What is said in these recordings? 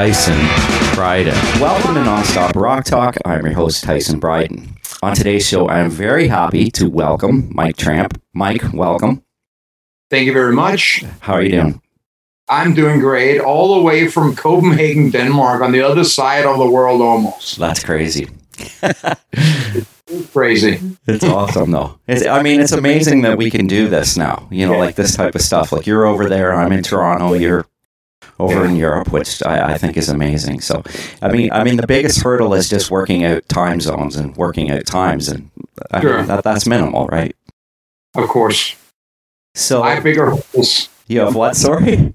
Tyson Bryden. Welcome to Nonstop Rock Talk. I'm your host, Tyson Bryden. On today's show, I am very happy to welcome Mike Tramp. Mike, welcome. Thank you very much. How are you doing? I'm doing great, all the way from Copenhagen, Denmark, on the other side of the world almost. That's crazy. crazy. It's awesome, though. It's, I mean, it's amazing that we can do this now. You know, like this type of stuff. Like you're over there, I'm in Toronto, you're over in Europe, which I, I, think is amazing. So, I mean, I mean, the biggest hurdle is just working out time zones and working out times, and I Sure. mean, that, that's minimal, right? Of course, So, I have bigger hurdles. you have what? Sorry.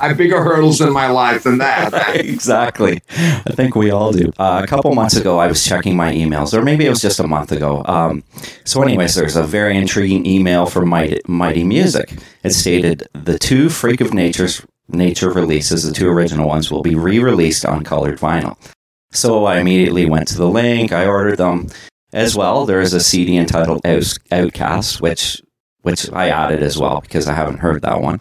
I have bigger hurdles in my life than that. exactly. I think we all do. Uh, a couple months ago, I was checking my emails, or maybe it was just a month ago. Um, so, anyways, there's a very intriguing email from Mighty, Mighty Music. It stated the two Freak of Nature's Nature releases, the two original ones, will be re-released on colored vinyl. So I immediately went to the link. I ordered them. As well, there is a CD entitled Out- Outcast, which which I added as well because I haven't heard that one.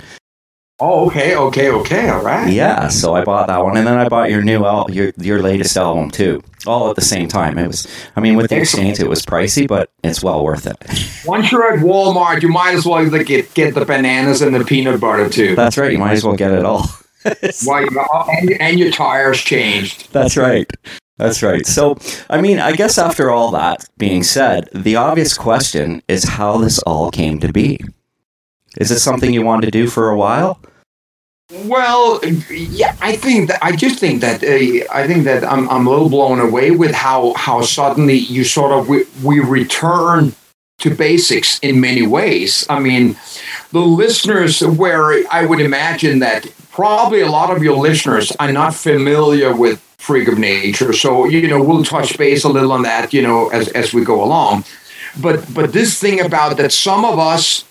Oh, okay, okay, okay, all right. Yeah, so I bought that one, and then I bought your new al- your your latest album too, all at the same time. It was, I mean, with the exchange, it was pricey, but it's well worth it. Once you're at Walmart, you might as well get get the bananas and the peanut butter too. That's right. You might as well get it all. Why, and, and your tires changed. That's right. That's right. So, I mean, I guess after all that being said, the obvious question is how this all came to be. Is it something you wanted to do for a while? Well, yeah, I think that I just think that uh, I think that I'm I'm a little blown away with how how suddenly you sort of we, we return to basics in many ways. I mean, the listeners where I would imagine that probably a lot of your listeners are not familiar with Freak of Nature, so you know we'll touch base a little on that, you know, as as we go along. But but this thing about that some of us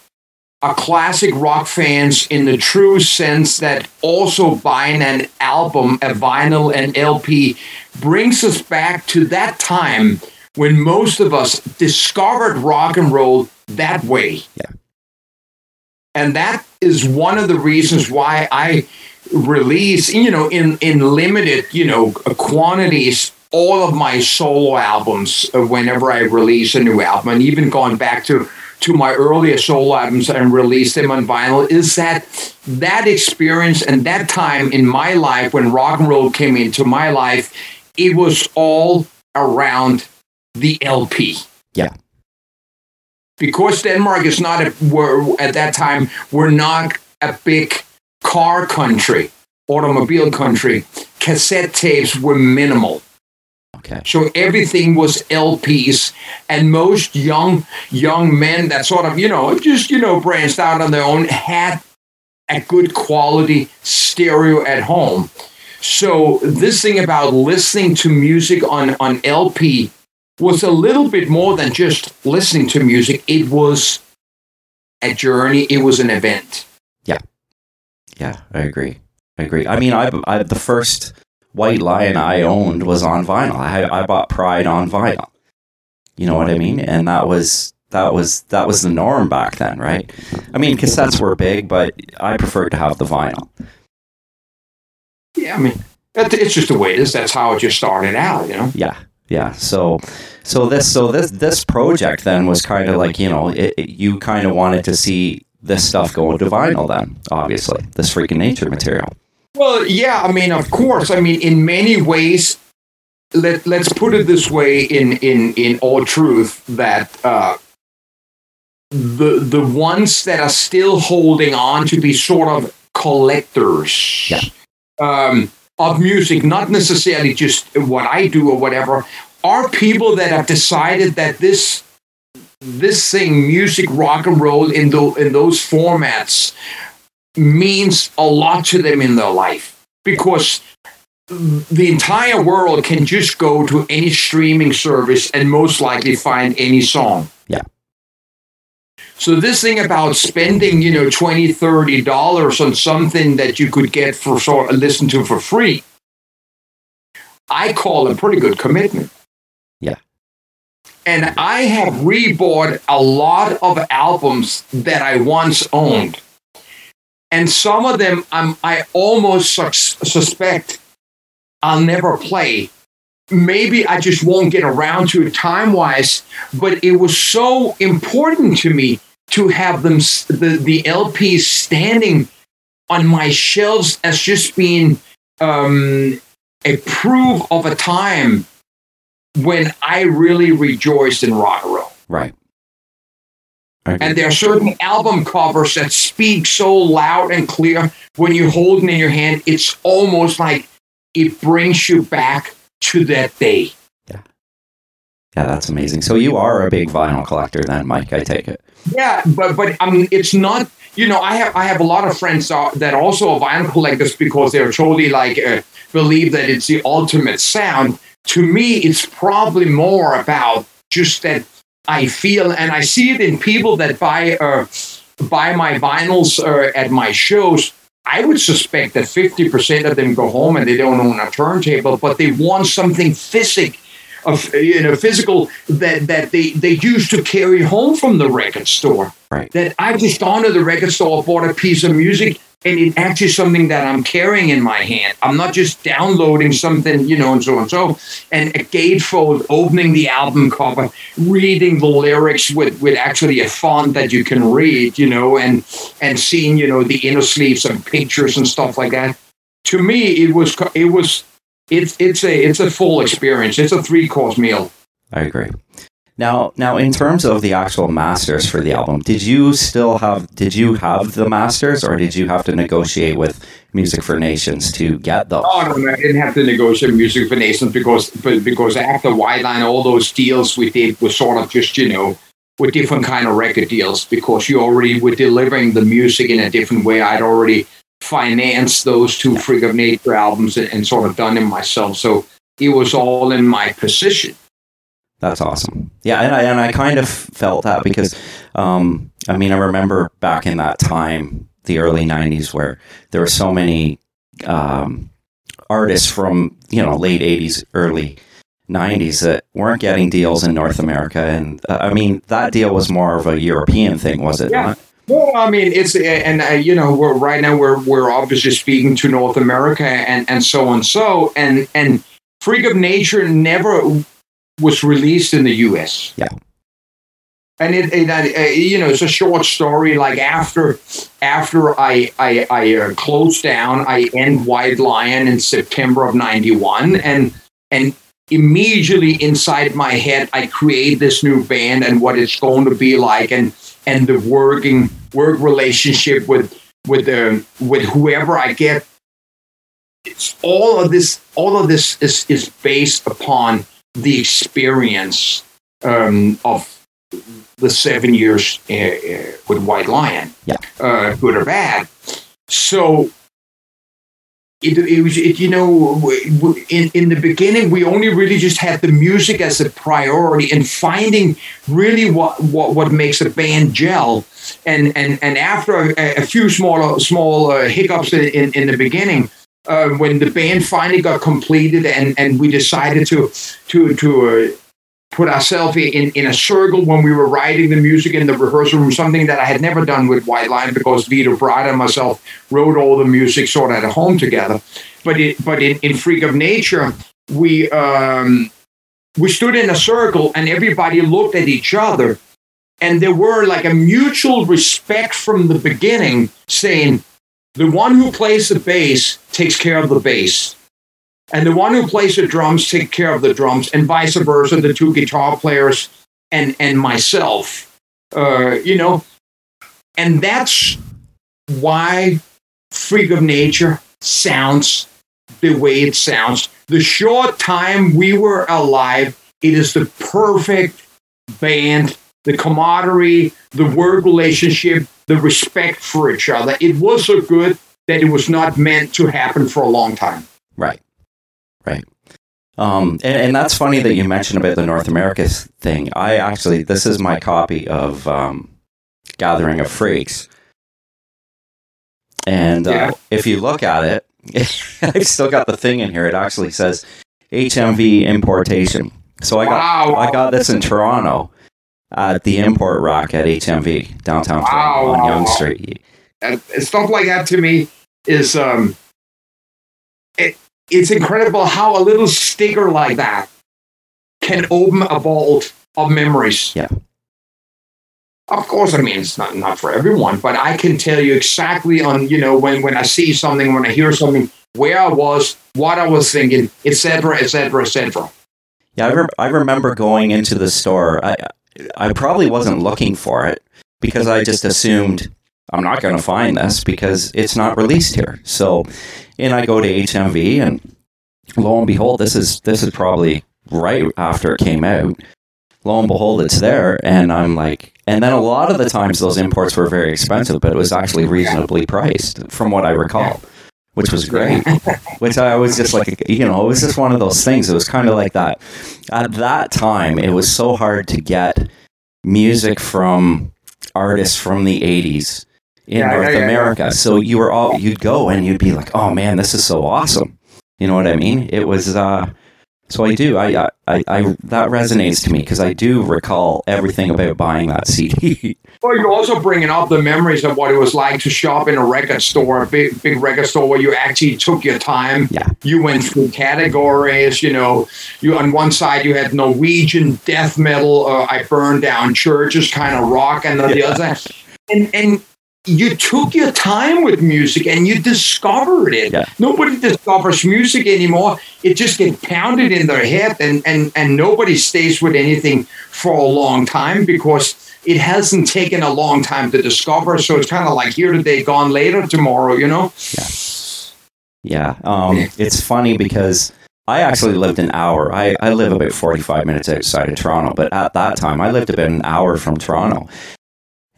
are classic rock fans in the true sense that also buying an album, a vinyl, an LP brings us back to that time when most of us discovered rock and roll that way. Yeah. And that is one of the reasons why I release, you know, in, in limited, you know, quantities, all of my solo albums uh, whenever I release a new album, and even going back to to my earlier solo albums and release them on vinyl is that that experience and that time in my life when rock and roll came into my life, it was all around the LP. Yeah. Because Denmark is not a, were at that time we're not a big car country, automobile country. Cassette tapes were minimal. Okay. So everything was LPs, and most young young men that sort of you know just you know branched out on their own had a good quality stereo at home. So this thing about listening to music on on LP was a little bit more than just listening to music. It was a journey. It was an event. Yeah, yeah, I agree. I agree. I mean, I, I the first White Lion I owned was on vinyl. I I bought Pride on vinyl. You know what I mean? And that was that was that was the norm back then, right? I mean, cassettes were big, but I preferred to have the vinyl. Yeah, I mean it- it's just the way it is. That's how it just started out. You know. Yeah, yeah. So, so this, so this, this project then was kind of like you know, it, it- you kind of wanted to see this stuff go to vinyl. Then, obviously, this Freak of Nature material. Well, yeah, I mean, of course. I mean, in many ways, let let's put it this way: in in in all truth, that uh, the the ones that are still holding on to be sort of collectors Yeah. um, of music, not necessarily just what I do or whatever, are people that have decided that this this thing, music, rock and roll, in the in those formats, means a lot to them in their life because the entire world can just go to any streaming service and most likely find any song. Yeah. So this thing about spending, you know, 20 30 dollars on something that you could get for sort of listen to for free, I call a pretty good commitment. Yeah. And I have rebought a lot of albums that I once owned. And some of them I'm, I almost sus- suspect I'll never play. Maybe I just won't get around to it time wise, but it was so important to me to have them the, the LPs standing on my shelves as just being um, a proof of a time when I really rejoiced in rock and roll. Right. And there are certain album covers that speak so loud and clear when you hold it in your hand. It's almost like it brings you back to that day. Yeah. Yeah, that's amazing. So you are a big vinyl collector then, Mike, I take it. Yeah, but but I mean it's not you know, I have I have a lot of friends that also are vinyl collectors because they're totally like uh, believe that it's the ultimate sound. To me, it's probably more about just that I feel, and I see it in people that buy uh, buy my vinyls uh, at my shows. I would suspect that fifty percent of them go home and they don't own a turntable, but they want something physical of you know physical that that they they used to carry home from the record store. Right. That I just gone to the record store, bought a piece of music, and it actually something that I'm carrying in my hand. I'm not just downloading something, you know, and so on and so. And a gatefold, opening the album cover, reading the lyrics with with actually a font that you can read, you know, and and seeing you know the inner sleeves and pictures and stuff like that. To me, it was it was it's it's a it's a full experience. It's a three course meal. I agree. Now, now, in terms of the actual masters for the album, did you still have did you have the masters, or did you have to negotiate with Music for Nations to get those? Oh no, I didn't have to negotiate Music for Nations because because after White Lion, all those deals we did were sort of just you know with different kind of record deals because you already were delivering the music in a different way. I'd already financed those two Freak of Nature albums and, and sort of done them myself. So it was all in my position. That's awesome. Yeah, and I, and I kind of felt that because, um, I mean, I remember back in that time, the early '90s, where there were so many um, artists from you know late '80s, early '90s that weren't getting deals in North America, and uh, I mean that deal was more of a European thing, was it? Yeah. Not? Well, I mean, it's and uh, you know, we're right now we're we're obviously speaking to North America and and so and so and and Freak of Nature never was released in the U.S. Yeah, and it, it uh, you know it's a short story. Like after after I I, I uh, closed down, I end White Lion in September of '91, and and immediately inside my head, I create this new band and what it's going to be like, and and the working work relationship with with the with whoever I get. It's all of this. All of this is is based upon the experience um, of the seven years uh, uh, with White Lion, yeah, uh, good or bad. So it, it was it, you know in in the beginning we only really just had the music as a priority and finding really what what what makes a band gel and and and after a, a few small small uh, hiccups in, in, in the beginning uh, when the band finally got completed and and we decided to to to uh, put ourselves in, in a circle when we were writing the music in the rehearsal room, something that I had never done with White Lion because Vito Bratta and myself wrote all the music sort of at home together. But it, but in, in Freak of Nature, we um, we stood in a circle and everybody looked at each other, and there were like a mutual respect from the beginning, saying, "The one who plays the bass takes care of the bass." And the one who plays the drums take care of the drums, and vice versa, the two guitar players and and myself. Uh, you know, and that's why Freak of Nature sounds the way it sounds. The short time we were alive, it is the perfect band, the camaraderie, the work relationship, the respect for each other. It was so good that it was not meant to happen for a long time. Right. Right. Um, and, and, that's funny that you mentioned about the North America thing. I actually, this is my copy of um, Gathering of Freaks. And uh, yeah. if you look at it, I've still got the thing in here. It actually says HMV importation. So I got wow. I got this in Toronto at the import Rock at HMV downtown wow. On Yonge Street. uh, stuff like that to me is um, it, it's incredible how a little sticker like that can open a vault of memories. Yeah. Of course, I mean it's not not for everyone, but I can tell you exactly on you know when when I see something, when I hear something, where I was, what I was thinking, etc., etc., etc. Yeah, I, re- I remember going into the store. I I probably wasn't looking for it because I just assumed I'm not going to find this because it's not released here. So, and I go to HMV, and lo and behold, this is this is probably right after it came out. Lo and behold, it's there, and I'm like, and then a lot of the times those imports were very expensive, but it was actually reasonably priced, from what I recall, which was great. which I was just like, you know, it was just one of those things. It was kind of like that. At that time, it was so hard to get music from artists from the 80s in Yeah, North yeah, yeah, America. So you were all you'd go and you'd be like, "Oh man, this is so awesome." You know what I mean? It was uh so I do I I, I that resonates to me because I do recall everything about buying that CD. Well, you're also bringing up the memories of what it was like to shop in a record store, a big big record store where you actually took your time. Yeah. You went through categories. You know, you on one side you had Norwegian death metal, uh, I burned down churches, kind of rock, and on the other side, and and you took your time with music and you discovered it. Yeah. Nobody discovers music anymore. It just gets pounded in their head, and and and nobody stays with anything for a long time because it hasn't taken a long time to discover. So it's kind of like here today, gone later tomorrow. You know? Yeah. Um, it's funny because I actually lived an hour. I, I live about 45 minutes outside of Toronto, but at that time I lived about an hour from Toronto.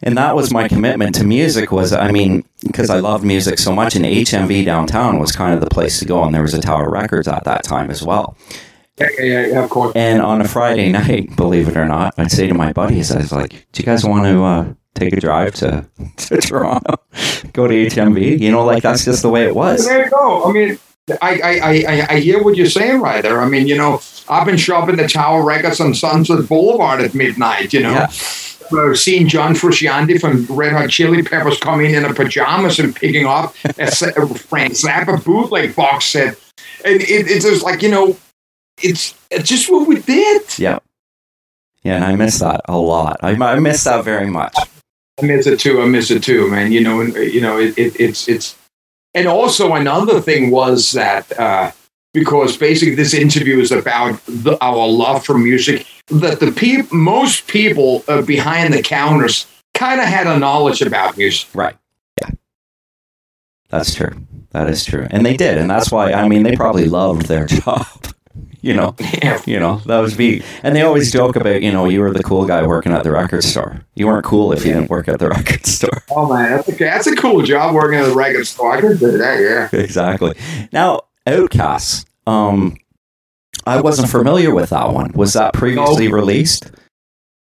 And that was my commitment to music was, I mean, because I loved music so much and HMV downtown was kind of the place to go. And there was a Tower Records at that time as well. Yeah, yeah, yeah, of course. And on a Friday night, believe it or not, I'd say to my buddies, I was like, do you guys want to uh, take a drive to, to Toronto? Go to HMV? You know, like that's just the way it was. There you go. I mean, I, I, I, I- I hear what you're saying right there. I mean, you know, I've been shopping the Tower Records on Sunset Boulevard at midnight, you know. Yeah. I've seen John Frusciante from Red Hot Chili Peppers coming in in pajamas and picking up a sa- a Frank Zappa bootleg box set. And it, it's just like, you know, it's, it's just what we did. Yeah. Yeah, and I miss that a lot. I, I miss that very much. I miss it too. I miss it too, man. You know, and you know, it, it, it's it's, and also another thing was that uh, because basically this interview is about the, our love for music, that the peop- most people uh, behind the counters kind of had a knowledge about music. Right. Yeah. That's true. That is true. And they did. And that's why, I mean, they probably loved their job. You know, Yeah, you know, that was me. And they always joke about, you know, you were the cool guy working at the record store. You weren't cool if you didn't work at the record store. oh man, that's okay. That's a cool job working at the record store. I could do that. Yeah. exactly. Now, Outcasts. Um, I wasn't familiar with that one. Was that previously released?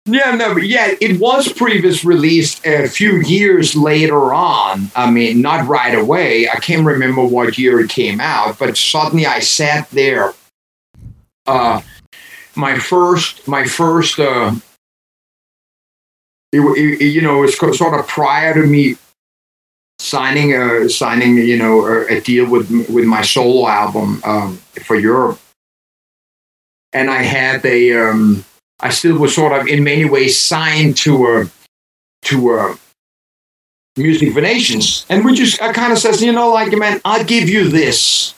Yeah, no, but yeah, it was previous released a few years later on. I mean, not right away. I can't remember what year it came out, but suddenly I sat there. Uh, my first, my first, uh, it, it, you know, it was sort of prior to me signing a signing, you know, a, a deal with with my solo album um, for Europe, and I had a. Um, I still was sort of in many ways signed to a to a Music nations, and we just I kind of says, you know, like man, I'll give you this,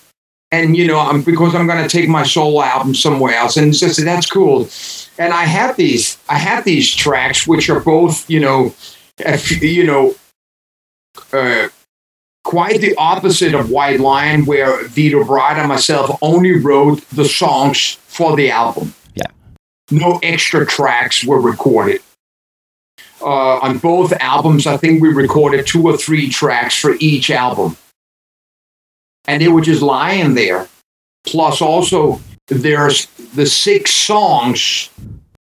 and you know, I'm because I'm going to take my solo album somewhere else, and just that's cool. And I have these I have these tracks which are both you know, you know, uh, quite the opposite of White Lion, where Vito Bratta and myself only wrote the songs for the album Yeah. no extra tracks were recorded. Uh, on both albums, I think we recorded two or three tracks for each album. And they were just lying there. Plus, also, there's the six songs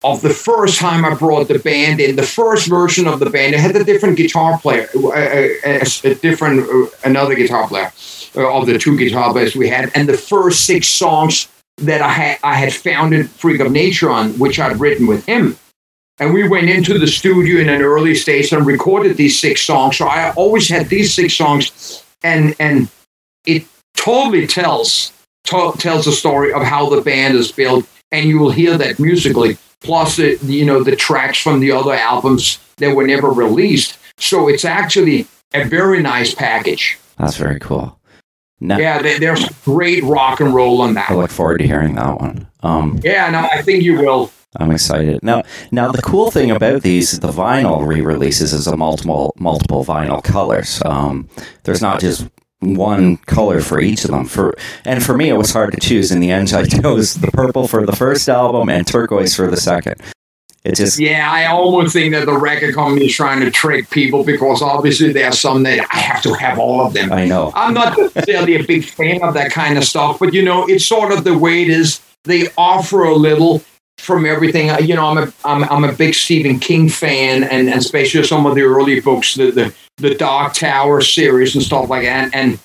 of the first time I brought the band in. The first version of the band, it had a different guitar player, a, a, a different, uh, another guitar player uh, of the two guitar players we had. And the first six songs that I had I had founded Freak of Nature on, which I'd written with him. and we went into the studio in an early stage and recorded these six songs. So I always had these six songs, and and it totally tells to, tells the story of how the band is built, and you will hear that musically. Plus, the, you know the tracks from the other albums that were never released. So it's actually a very nice package. That's very cool. Now, yeah, there's great rock and roll on that. I look forward to hearing that one. Um, yeah, no, I think you will. I'm excited. Now, now the cool thing about these, the vinyl re-releases, is a multiple multiple vinyl colors. Um, there's not just one color for each of them. For and for me, it was hard to choose. In the end, I chose the purple for the first album and turquoise for the second. It just yeah, I almost think that the record company is trying to trick people because obviously there are some that I have to have all of them. I know. I'm not necessarily a big fan of that kind of stuff, but you know, it's sort of the way it is. They offer a little from everything. You know, I'm a I'm, I'm a big Stephen King fan, and, and especially some of the early books, the, the the Dark Tower series and stuff like that. And and,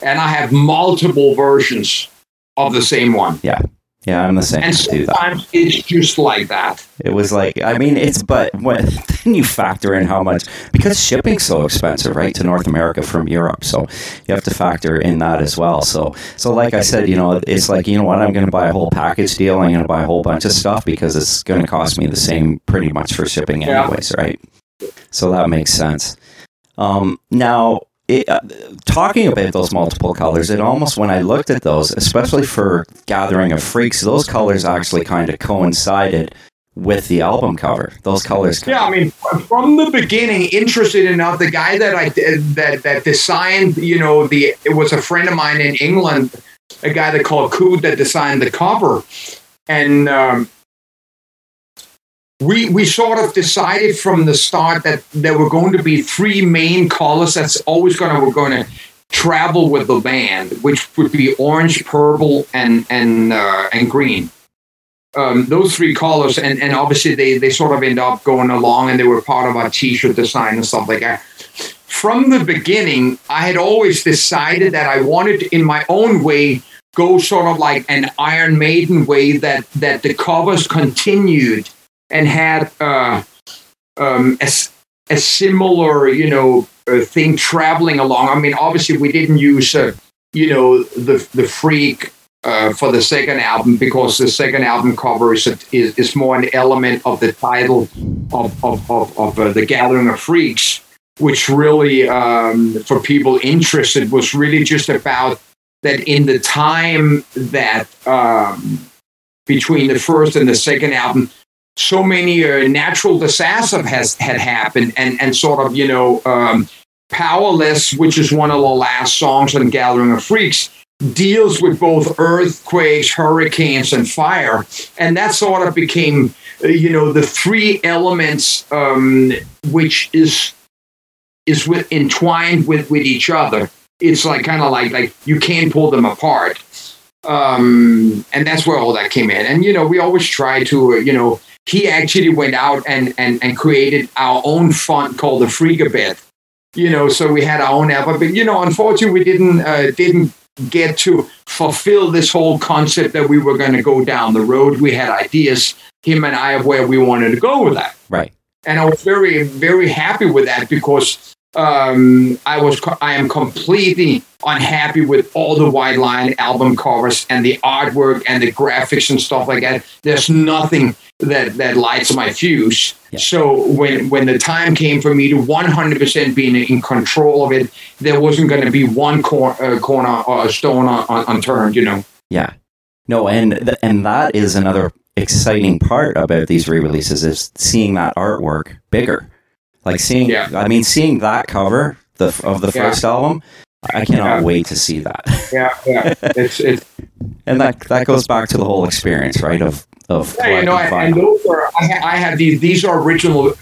and I have multiple versions of the same one. Yeah. Yeah, I'm the same. And sometimes it's just like that. It was like, I mean, it's, but when then you factor in how much, because shipping's so expensive, right, to North America from Europe. So you have to factor in that as well. So, so like I said, you know, it's like, you know what, I'm going to buy a whole package deal. I'm going to buy a whole bunch of stuff because it's going to cost me the same pretty much for shipping anyways, yeah. right? So that makes sense. Um, now, it, uh, talking about those multiple colors, it almost when I looked at those, especially for Gathering of Freaks, those colors actually kind of coincided with the album cover. Those colors. Yeah, I mean, from the beginning, interested enough, the guy that I that that designed, you know, the it was a friend of mine in England, a guy that called Cood that designed the cover, and um, we we sort of decided from the start that there were going to be three main colors that's always going to we're going to travel with the band, which would be orange, purple, and and uh, and green. Um, those three colors, and, and obviously they, they sort of end up going along, and they were part of our T-shirt design and stuff like that. From the beginning, I had always decided that I wanted, in my own way, go sort of like an Iron Maiden way that that the covers continued and had uh, um, a, a, similar, you know, uh, thing traveling along. I mean, obviously, we didn't use, uh, you know, the the freak uh, for the second album because the second album cover is, a, is, is more an element of the title of of, of, of uh, the Gathering of Freaks, which really, um, for people interested, was really just about that in the time that. Um, between the first and the second album, so many uh, natural disasters has had happened and and sort of you know um, powerless which is one of the last songs on gathering of freaks deals with both earthquakes hurricanes and fire. And that sort of became uh, you know the three elements um, which is is with entwined with with each other. It's like kind of like like you can't pull them apart. Um, and that's where all that came in. And you know we always try to uh, you know he actually went out and, and, and created our own font called the Freakabit. You know, so we had our own album, but you know, unfortunately, we didn't uh, didn't get to fulfill this whole concept that we were going to go down the road. We had ideas, him and I, of where we wanted to go with that. Right. And I was very very happy with that because um, I was I am completely unhappy with all the White Lion album covers and the artwork and the graphics and stuff like that. There's nothing that that lights my fuse. Yeah. So when when the time came for me to 100% be in, in control of it, there wasn't going to be one cor- uh, corner or a stone unturned. You know. Yeah. No, and th- and that is another exciting part about these re-releases is seeing that artwork bigger. Like seeing, yeah. I mean, seeing that cover the of the first yeah. album, I cannot yeah. wait to see that. Yeah, yeah, it's it's, and that that goes back to the whole experience, right? Of of yeah, you know, and those are I, I, have these. These are original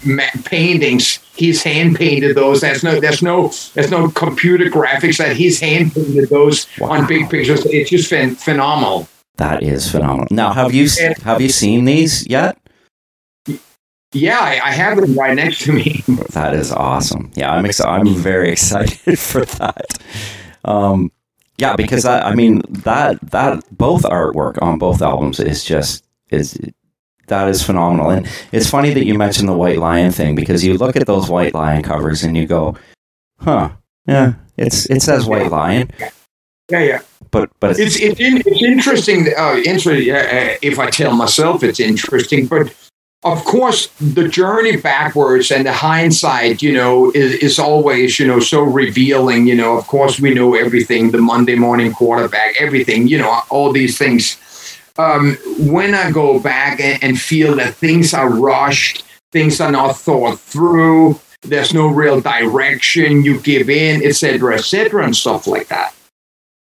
paintings. He's hand painted those. That's no. There's no. There's no computer graphics. That he's hand painted those wow. on big pictures. It's just phen- phenomenal. That is phenomenal. Now, have you have you seen these yet? Yeah, I, have them right next to me. that is awesome. Yeah, I'm excited. I'm very excited for that. Um, yeah, because I, I mean that that both artwork on both albums is just is that is phenomenal. And it's funny that you mentioned the White Lion thing because you look at those White Lion covers and you go, "Huh, yeah, it's it says White Lion." Yeah, yeah. But but it's, It's it's, in, it's interesting. Uh, interesting. Uh, if I tell myself it's interesting, but of course the journey backwards and the hindsight, you know, is, is always you know so revealing. You know, of course we know everything. The Monday morning quarterback, everything. You know, all these things. Um, when I go back and, and feel that things are rushed, things are not thought through. There's no real direction. You give in, etc., etc., and stuff like that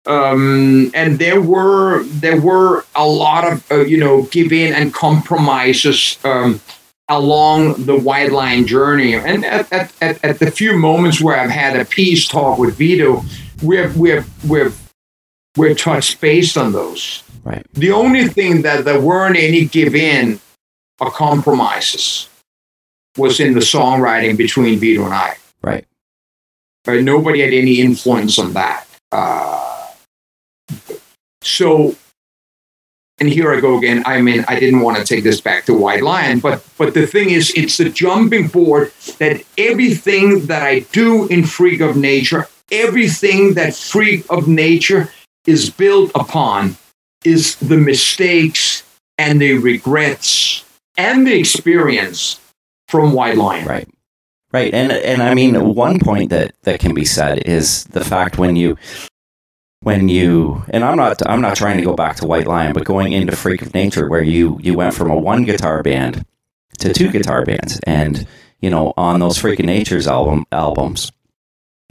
um, and there were there were a lot of uh, you know give in and compromises um, along the White Lion journey. And at, at, at, at the few moments where I've had a peace talk with Vito, we've we've we've we've touched base on those. right. The only thing that there weren't any give in or compromises was in the songwriting between Vito and I. Right. Uh, nobody had any influence on that. Uh, so, and here I go again. I mean, I didn't want to take this back to White Lion, but but the thing is, it's the jumping board that everything that I do in Freak of Nature, everything that Freak of Nature is built upon, is the mistakes and the regrets and the experience from White Lion. Right. Right. And and I mean one point that that can be said is the fact when you when you and I'm not I'm not trying to go back to White Lion, but going into Freak of Nature where you you went from a one guitar band to two guitar bands and you know on those Freak of Nature's album albums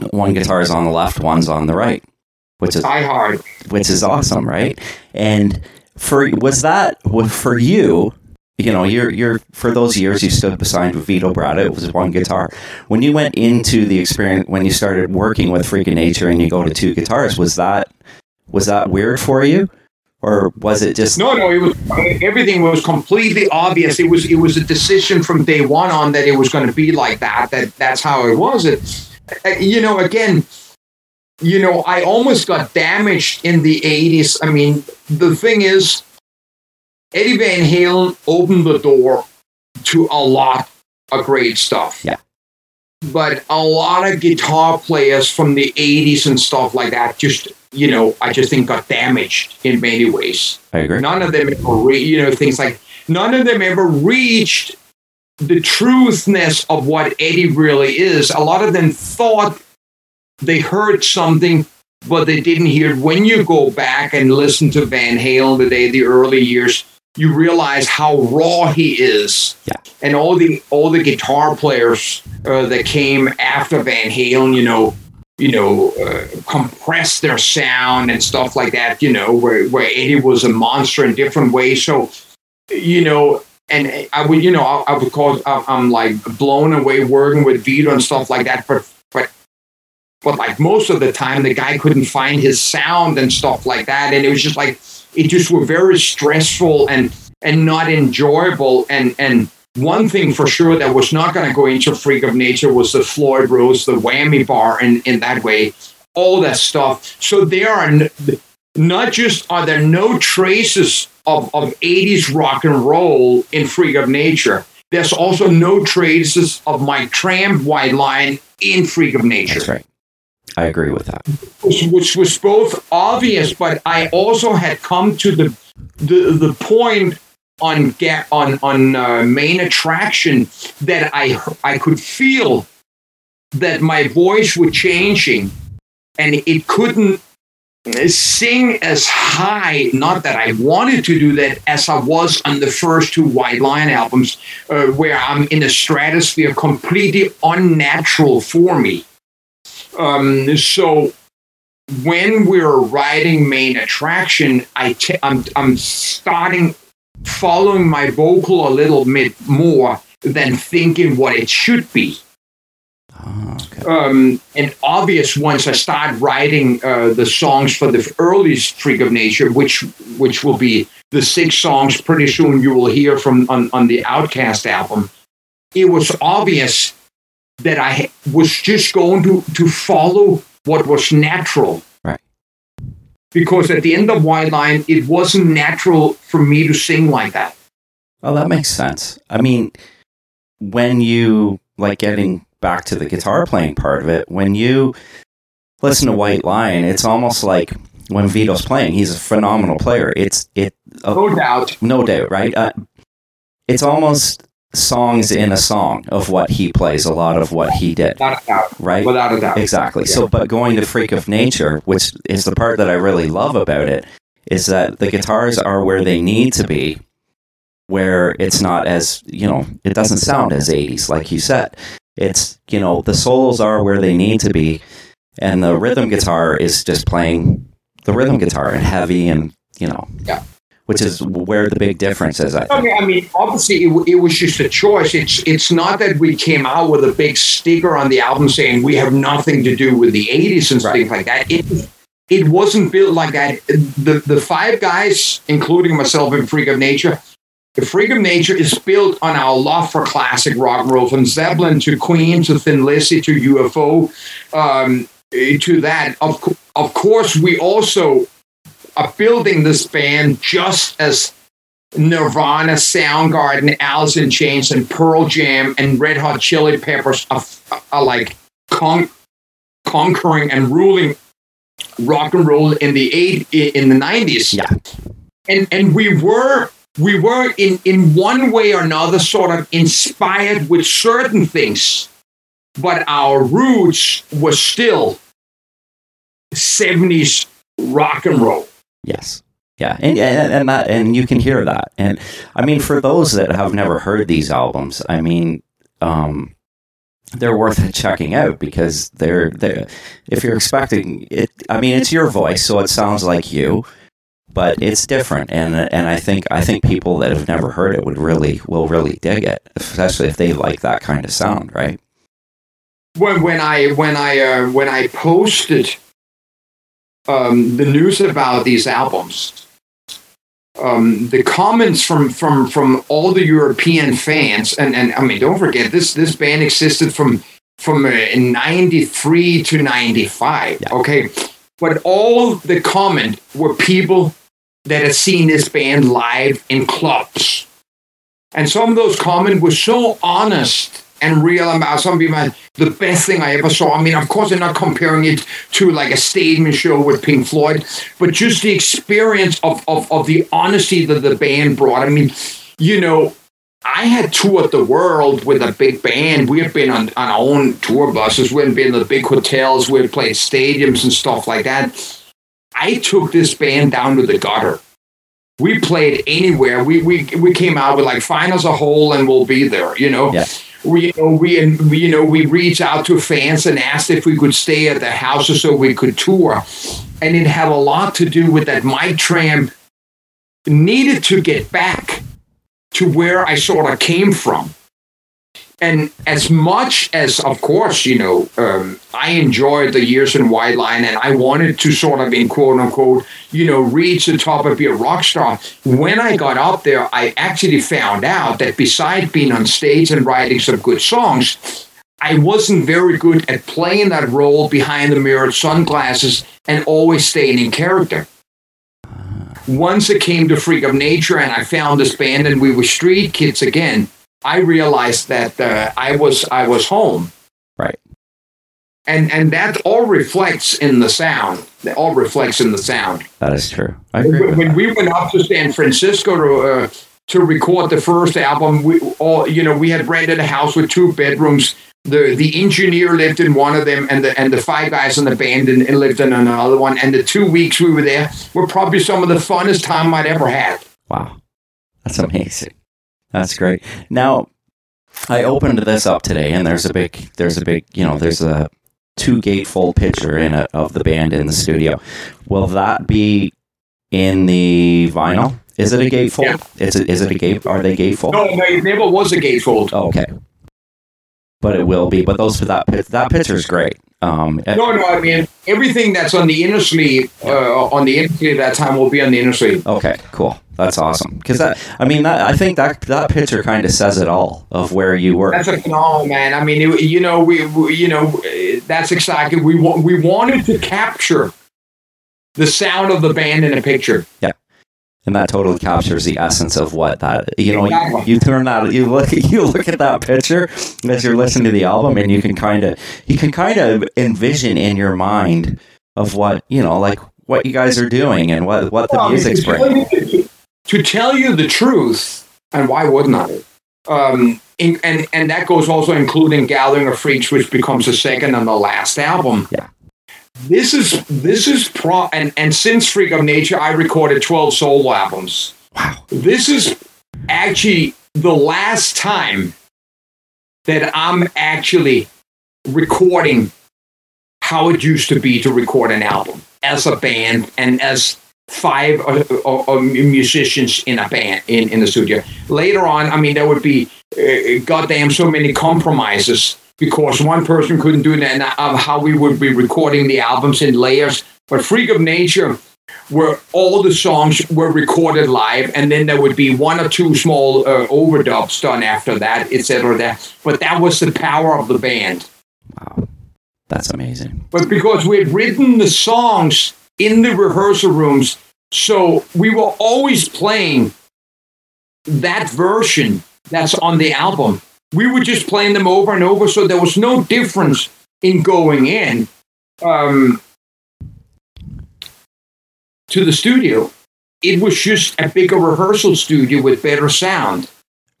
one guitar is on the left, one's on the right, which is Die Hard. which is awesome, right? And for was that for you, you know, you're you're for those years you stood beside Vito Bratta, it was one guitar. When you went into the experience when you started working with Freak of Nature and you go to two guitars, was that was that weird for you? Or was it just No, no, it was everything was completely obvious. It was it was a decision from day one on that it was going to be like that. That that's how it was. It, uh, you know, again, you know, I almost got damaged in the '80s. I mean, the thing is, Eddie Van Halen opened the door to a lot of great stuff. Yeah. But a lot of guitar players from the 80s and stuff like that just, you know, I just think got damaged in many ways. I agree. None of them ever, re- you know, things like none of them ever reached the truthness of what Eddie really is. A lot of them thought they heard something, but they didn't hear it. When you go back and listen to Van Halen today, the early years, you realize how raw he is. Yeah. And all the all the guitar players uh, that came after Van Halen, you know, you know, uh, compress their sound and stuff like that, you know, where, where Eddie was a monster in different ways. So, you know, and I would, you know, I, I would call, I'm like blown away working with Vito and stuff like that. But, but, but like most of the time, the guy couldn't find his sound and stuff like that. And it was just like, it just were very stressful and, and not enjoyable. And, and, one thing for sure that was not going to go into Freak of Nature was the Floyd Rose, the whammy bar, and in that way, all that stuff. So there are n- not just are there no traces of, of 80s rock and roll in Freak of Nature. There's also no traces of Mike Tramp White Lion in Freak of Nature right. I agree with that. which, was both obvious, but I also had come to the the, the point on get on on uh, Mane Attraction that I I could feel that my voice was changing, and it couldn't sing as high. Not that I wanted to do that, as I was on the first two White Lion albums, uh, where I'm in a stratosphere completely unnatural for me. Um, so when we're writing Mane Attraction, I t- I'm, I'm starting following my vocal a little bit more than thinking what it should be. Oh, okay. Um, and obvious once I start writing uh, the songs for the earliest Freak of Nature, which which will be the six songs pretty soon you will hear from on, on the Outcast album. It was obvious that I was just going to to follow what was natural. Right. Because at the end of White Lion, it wasn't natural for me to sing like that. Oh, that makes sense. I mean, when you like getting back to the guitar playing part of it, when you listen to White Lion, it's almost like when Vito's playing. He's a phenomenal player. It's it uh, No doubt. no doubt, right? Uh, it's almost songs in a song of what he plays. A lot of what he did, Without a doubt. right? Without a doubt. Exactly. So, but going to Freak of Nature, which is the part that I really love about it, is that the guitars are where they need to be, where it's not as, you know, it doesn't sound as 80s, like you said. It's, you know, the solos are where they need to be, and the rhythm guitar is just playing the rhythm guitar and heavy and, you know, Yeah. Which is where the big difference is, I. Okay, I mean, obviously, it, it was just a choice. It's it's not that we came out with a big sticker on the album saying we have nothing to do with the '80s and Right. things like that. It it wasn't built like that. The the five guys, including myself and Freak of Nature, the Freak of Nature is built on our love for classic rock and roll, from Zeppelin to Queen to Thin Lizzy to UFO, um, to that. Of of course, we also are building this band just as Nirvana, Soundgarden, Alice in Chains, and Pearl Jam and Red Hot Chili Peppers are, are like con- conquering and ruling rock and roll in the eight in the nineties. Yeah. and and we were we were in in one way or another sort of inspired with certain things, but our roots were still seventies rock and roll. Yes. Yeah, and and and, that, and you can hear that. And I mean, for those that have never heard these albums, I mean, um, they're worth checking out because they're they if you're expecting it. I mean, it's your voice, so it sounds like you, but it's different. And and I think I think people that have never heard it would really will really dig it, especially if they like that kind of sound, right? when when I when I uh, when I posted um, the news about these albums, um, the comments from from from all the European fans, and and I mean, don't forget this this band existed from from uh, '93 to '95. Yeah. Okay, but all the comment were people that had seen this band live in clubs. And some of those comments were so honest and real about some people the best thing I ever saw. I mean, of course, they're not comparing it to like a stadium show with Pink Floyd, but just the experience of, of, of the honesty that the band brought. I mean, you know, I had toured the world with a big band. We had been on, on our own tour buses. We had been in the big hotels. We had played stadiums and stuff like that. I took this band down to the gutter. We played anywhere. We, we, we came out with like, find us a hole and we'll be there, you know? We you know we and you know we reached out to fans and asked if we could stay at their houses so we could tour. And it had a lot to do with that Mike Tramp needed to get back to where i sort of came from and as much as of course you know um, i enjoyed the years in White Lion and i wanted to sort of in quote unquote you know reach the top be a rock star when i got up there i actually found out that besides being on stage and writing some good songs i wasn't very good at playing that role behind the mirrored sunglasses and always staying in character. Once it came to freak of nature and i found this band and we were street kids again I realized that uh, I was I was home, Right. and and that all reflects in the sound. That all reflects in the sound. That is true. I agree. When, when we went up to San Francisco to uh, to record the first album, we all you know we had rented a house with two bedrooms. The the engineer lived in one of them, and the and the five guys in the band in, and lived in another one. And the two weeks we were there were probably some of the funnest time I'd ever had. Wow. That's amazing. That's great. Now, I opened this up today and there's a big there's a big, you know, there's a two gatefold picture in it of the band in the studio. Will that be in the vinyl? Is it a gatefold? Yeah. Is it is it a gate are they gatefold? No, no, it never was a gatefold. Oh, okay. But it will be. But those for that that picture's great. Um, No, no, I mean everything that's on the inner sleeve, uh, on the inner sleeve that time will be on the inner sleeve. Okay, cool. That's awesome. Because that, I mean, that, I think that that picture kind of says it all of where you were. That's a phenomenal man. I mean, it, you know, we, we, you know, that's exactly we we wanted to capture the sound of the band in a picture. And that totally captures the essence of what that you know Exactly. you, you turn that you look you look at that picture as you're listening to the album and you can kind of you can kind of envision in your mind of what you know like what you guys are doing and what what the music's to tell bringing you- To tell you the truth, and why wouldn't I? Um, in, and and that goes also including Gathering of Freaks, which becomes the second and the last album. Yeah. This is this is pro and and since Freak of Nature, I recorded twelve solo albums. wow This is actually the last time that I'm actually recording how it used to be to record an album as a band and as five uh, uh, uh, musicians in a band in, in the studio. Later on, I mean, there would be uh, goddamn so many compromises because one person couldn't do that and of how we would be recording the albums in layers. But Freak of Nature, where all the songs were recorded live, and then there would be one or two small uh, overdubs done after that, etc. That, but that was the power of the band. wow that's amazing But because we had written the songs in the rehearsal rooms, so we were always playing that version that's on the album. We were just playing them over and over, so there was no difference in going in um, to the studio. It was just a bigger rehearsal studio with better sound.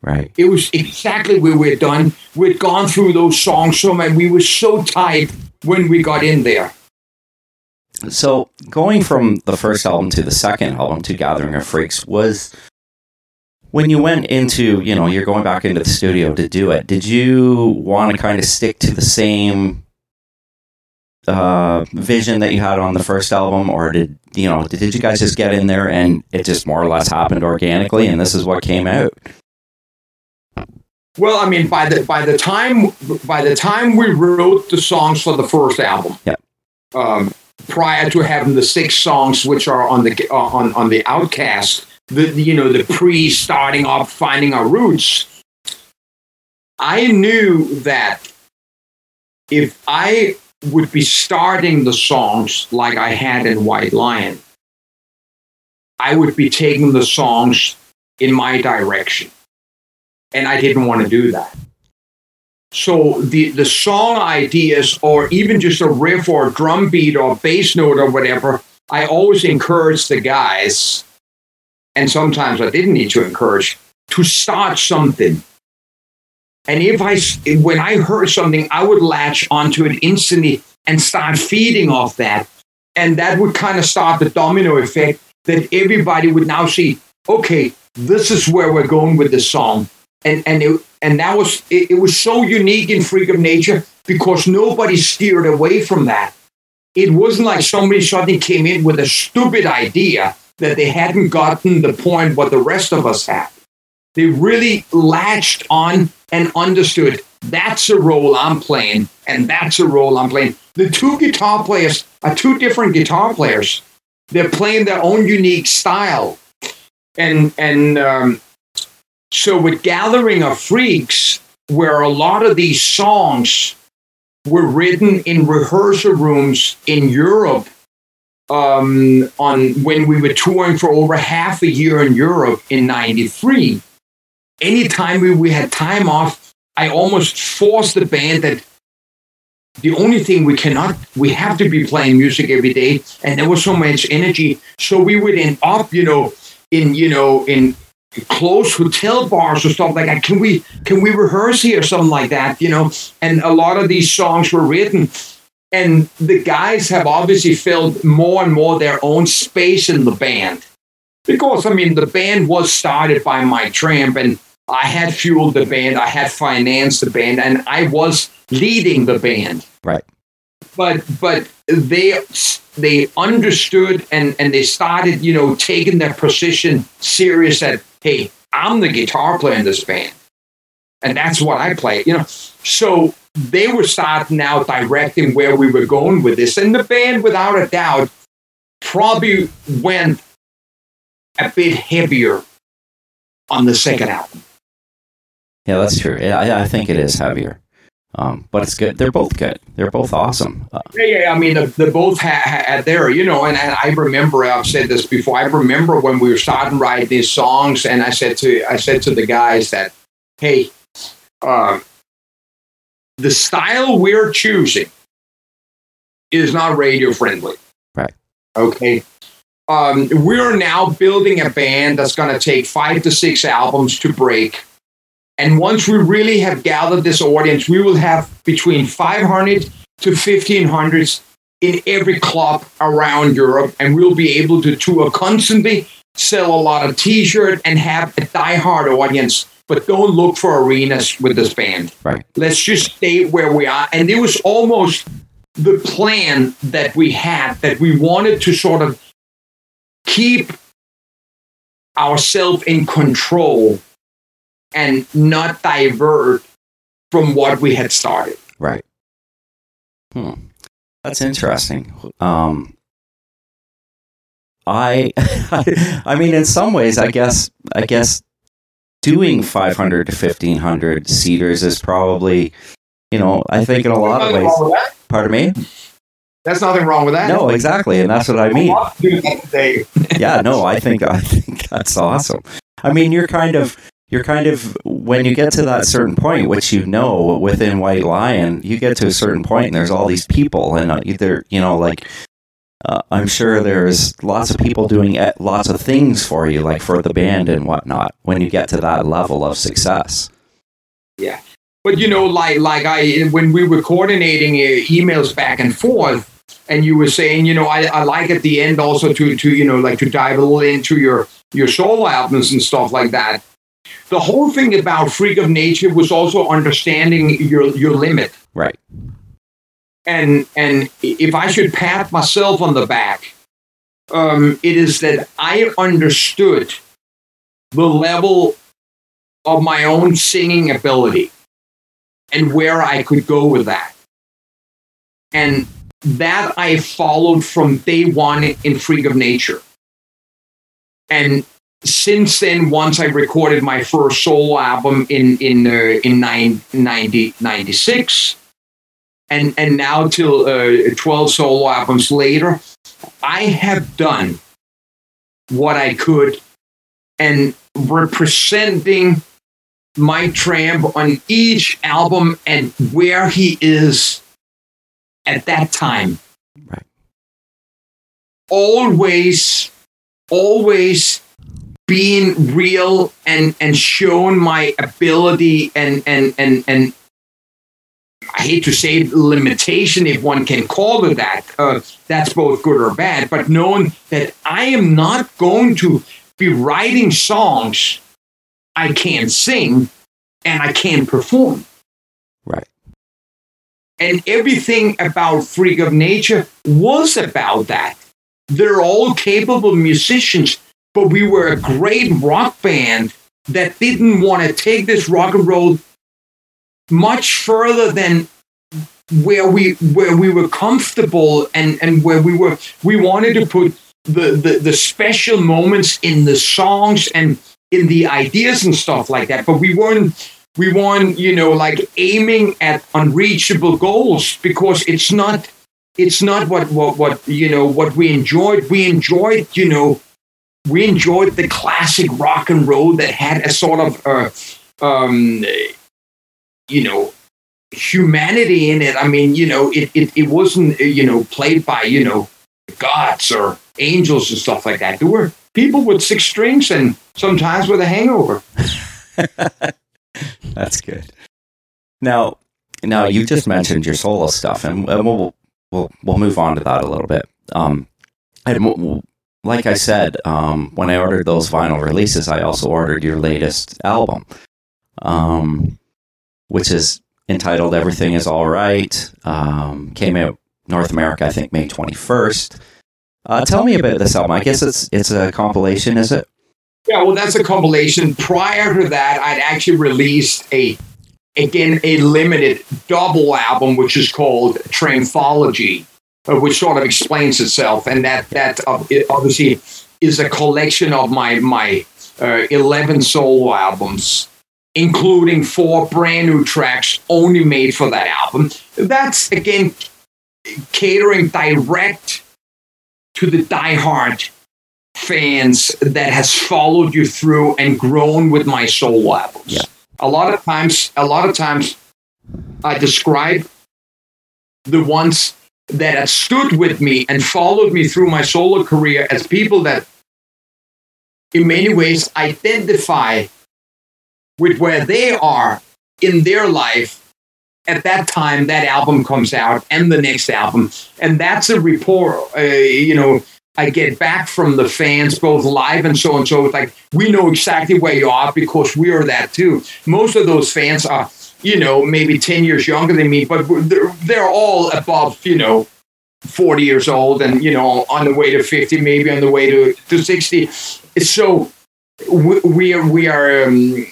right It was exactly where we'd done. We'd gone through those songs so much. We were so tight when we got in there. So going from the first album to the second album to Gathering of Freaks was when you went into, you know, you're going back into the studio to do it. Did you want to kind of stick to the same uh, vision that you had on the first album, or did you know? Did you guys just get in there and it just more or less happened organically, and this is what came out? Well, I mean, by the by the time by the time we wrote the songs for the first album, Yeah. um, prior to having the six songs which are on the uh, on on the Outcast, the you know the pre starting off finding our roots, I knew that if I would be starting the songs like I had in White Lion, I would be taking the songs in my direction and I didn't want to do that. So the the song ideas, or even just a riff or a drum beat or bass note or whatever, I always encourage the guys, and sometimes I didn't need to encourage to start something. And if I when I heard something, I would latch onto it instantly and start feeding off that, and that would kind of start the domino effect that everybody would now see. Okay, this is where we're going with the song and and it, and that was it, it was so unique in Freak of Nature because nobody steered away from that. It wasn't like somebody suddenly came in with a stupid idea that they hadn't gotten the point what the rest of us had. They really latched on and understood that's a role I'm playing and that's a role I'm playing. The two guitar players are two different guitar players. They're playing their own unique style, and and um, so with Gathering of Freaks, where a lot of these songs were written in rehearsal rooms in Europe, um, on when we were touring for over half a year in Europe in '93. Anytime we, we had time off, I almost forced the band that the only thing we cannot, we have to be playing music every day, and there was so much energy. So we would end up, you know, in you know in close hotel bars or stuff like that. Can we can we rehearse here or something like that? You know, and a lot of these songs were written, and the guys have obviously filled more and more their own space in the band because I mean the band was started by Mike Tramp, and I had fueled the band, I had financed the band, and I was leading the band. Right. But but they they understood and and they started you know taking their position serious that hey i'm the guitar player in this band and that's what i play you know so they were starting now directing where we were going with this and the band without a doubt probably went a bit heavier on the second album Yeah, that's true. Yeah, I, I think it is heavier. Um, but it's good. They're both good. They're both awesome. Uh, Yeah, yeah. I mean, the, the both had, had there, you know, and, and I remember I've said this before. I remember when we were starting writing these songs, and I said to I said to the guys that, hey, uh, the style we're choosing is not radio friendly. Right. Okay. Um, we're now building a band that's going to take five to six albums to break. And once we really have gathered this audience, we will have between 500 to 1500 in every club around Europe, and we'll be able to tour constantly, sell a lot of T-shirts, and have a die-hard audience. But don't look for arenas with this band. Right. Let's just stay where we are. And it was almost the plan that we had that we wanted to sort of keep ourselves in control and not divert from what we had started. Right. Hmm. That's interesting. Um, I, I mean, in some ways, I guess, I guess, doing 500 to 1500 seaters is probably, you know, I think in a lot of ways. wrong with that. Pardon me. There's nothing wrong with that. No, exactly, and that's what I mean. love to do that today. yeah, no, I think I think that's awesome. I mean, you're kind of you're kind of when you get to that certain point, which you know within White Lion, you get to a certain point, and there's all these people, and uh, either you know, like uh, I'm sure there's lots of people doing uh, lots of things for you, like for the band and whatnot. When you get to that level of success, Yeah. But you know, like like I when we were coordinating uh, emails back and forth, and you were saying, you know, I, I like at the end also to to you know like to dive a little into your your solo albums and stuff like that. The whole thing about Freak of Nature was also understanding your your limit. right? And and if I should pat myself on the back, um, it is that I understood the level of my own singing ability and where I could go with that, and that I followed from day one in Freak of Nature, and since then, once I recorded my first solo album in in uh, in nine, 90, 96, and and now till uh, 12 solo albums later i have done what i could and representing mike tramp on each album and where he is at that time Right. always always being real and and showing my ability and and and and I hate to say limitation, if one can call it that. Uh, that's both good or bad. But knowing that I am not going to be writing songs I can't sing and I can't perform. Right. And everything about Freak of Nature was about that. They're all capable musicians, but we were a great rock band that didn't want to take this rock and roll much further than where we where we were comfortable and and where we were we wanted to put the the, the special moments in the songs and in the ideas and stuff like that. But we weren't we weren't you know like aiming at unreachable goals because it's not it's not what what what you know what we enjoyed. We enjoyed you know we enjoyed the classic rock and roll that had a sort of uh, um you know humanity in it i mean you know it, it, it wasn't uh, you know played by you know gods or angels and stuff like that there were people with six strings and sometimes with a hangover That's good. Now, now you just mentioned your solo stuff, and and we'll we'll we'll move on to that a little bit. Um, and w- w- like I said, um, when I ordered those vinyl releases, I also ordered your latest album, um, which is entitled "Everything Is All Right." Um, came out North America, I think, May twenty first. Uh, tell me about this album. I guess it's it's a compilation, is it? Yeah, well, that's a compilation. Prior to that, I'd actually released a, again, a limited double album, which is called Trampthology, uh, which sort of explains itself. And that that uh, it obviously is a collection of my my uh, eleven solo albums. Including four brand new tracks only made for that album. That's again catering direct to the diehard fans that has followed you through and grown with my solo albums. Yeah. A lot of times, a lot of times, I describe the ones that have stood with me and followed me through my solo career as people that, in many ways, identify with where they are in their life at that time that album comes out and the next album. And that's a report uh, you know i get back from the fans both live and so and so it's like we know exactly where you are because we are that too. Most of those fans are you know maybe 10 years younger than me but they're, they're all above you know 40 years old and you know on the way to 50 maybe on the way to, to 60 so we, we are we are um,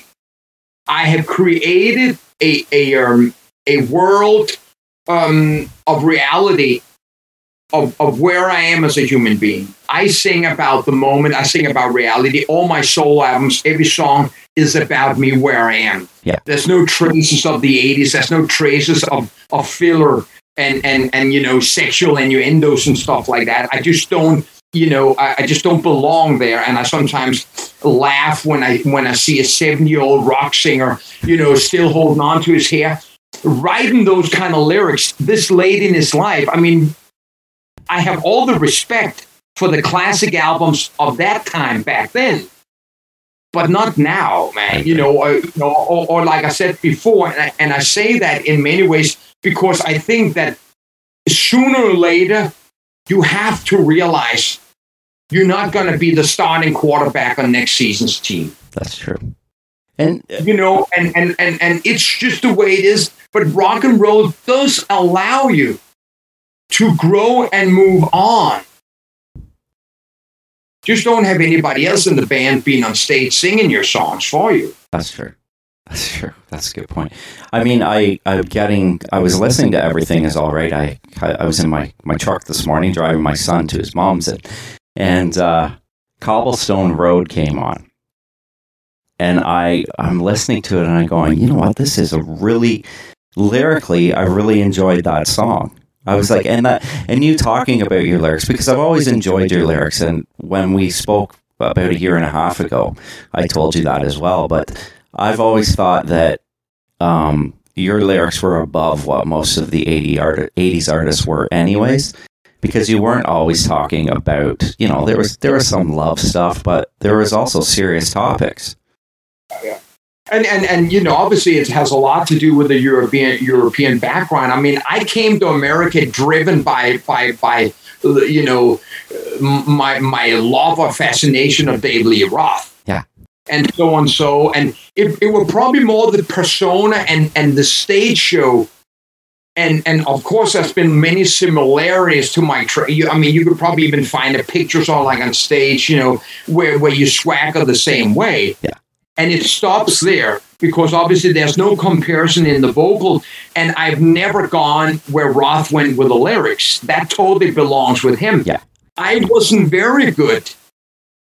i have created a a um, a world um, of reality of, of where I am as a human being. I sing about the moment, I sing about reality. All my soul albums, every song is about me where I am. Yeah. There's no traces of the 80s, there's no traces of, of filler and, and, and, you know, sexual innuendos and stuff like that. I just don't you know, I, I, just don't belong there. And I sometimes laugh when I when I see a 70 year old rock singer, you know, still holding on to his hair writing those kind of lyrics this late in his life. I mean, I have all the respect for the classic albums of that time back then, but not now, man. You know, or, or, or like I said before, and I, and I say that in many ways because I think that sooner or later you have to realize you're not going to be the starting quarterback on next season's team. That's true. And uh, you know, and, and and and it's just the way it is. But rock and roll does allow you to grow and move on. Just don't have anybody else in the band being on stage singing your songs for you. That's true. That's true. That's a good point. I mean, I I'm getting. I was listening to everything is all right. I I was in my my truck this morning driving my son to his mom's and and uh, Cobblestone Road came on, and I I'm listening to it and I'm going, you know what, this is a really lyrically, I really enjoyed that song. I was like, and that, and you talking about your lyrics because I've always enjoyed your lyrics, and when we spoke about a year and a half ago, I told you that as well. But I've always thought that um, your lyrics were above what most of the 80 art- 80s artists were, anyways because you weren't always talking about you know there was there was some love stuff but there was also serious topics yeah. And, and and you know obviously it has a lot to do with the European European background. I mean, I came to America driven by by by you know my my love or fascination of David Lee Roth. And so on so and it, it were probably more the persona and and the stage show. And and of course there's been many similarities to my tra- I mean you could probably even find a pictures on like on stage you know where where you swagger the same way. Yeah. And it stops there because obviously there's no comparison in the vocal and i've never gone where roth went with the lyrics. That totally belongs with him. Yeah. I wasn't very good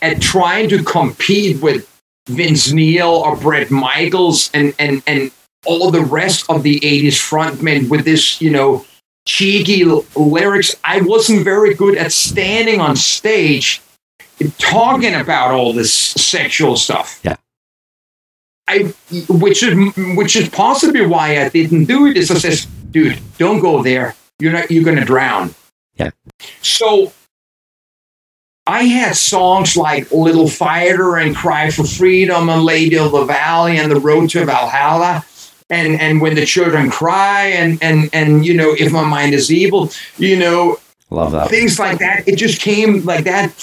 at trying to compete with vince neil or Bret michaels and and and all the rest of the 80s frontmen with this you know cheeky l- lyrics i wasn't very good at standing on stage talking about all this sexual stuff yeah I, which is which is possibly why I didn't do it. Is I says, dude, don't go there. You're not. You're going to drown. Yeah. So I had songs like Little Fighter and Cry for Freedom and Lady of the Valley and The Road to Valhalla. And, and when the children cry and, and, and you know if my mind is evil you know love that things like that it just came like that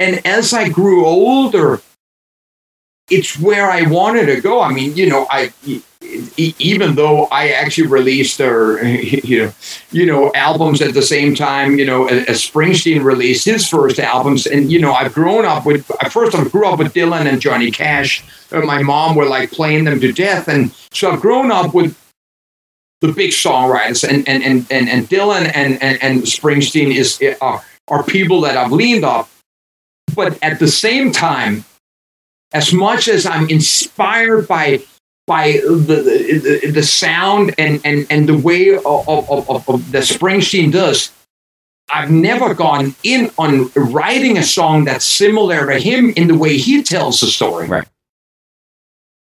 and as i grew older it's where I wanted to go. I mean, you know, I even though I actually released or you know, you know, albums at the same time, you know, as Springsteen released his first albums, and you know, I've grown up with. First, I grew up with Dylan and Johnny Cash. And my mom were like playing them to death, and so I've grown up with the big songwriters, and and and and, and Dylan and, and and Springsteen is uh, are people that I've leaned on. But at the same time, as much as I'm inspired by by the, the, the sound and, and, and the way of, of, of, of the Springsteen does. I've never gone in on writing a song that's similar to him in the way he tells the story. Right.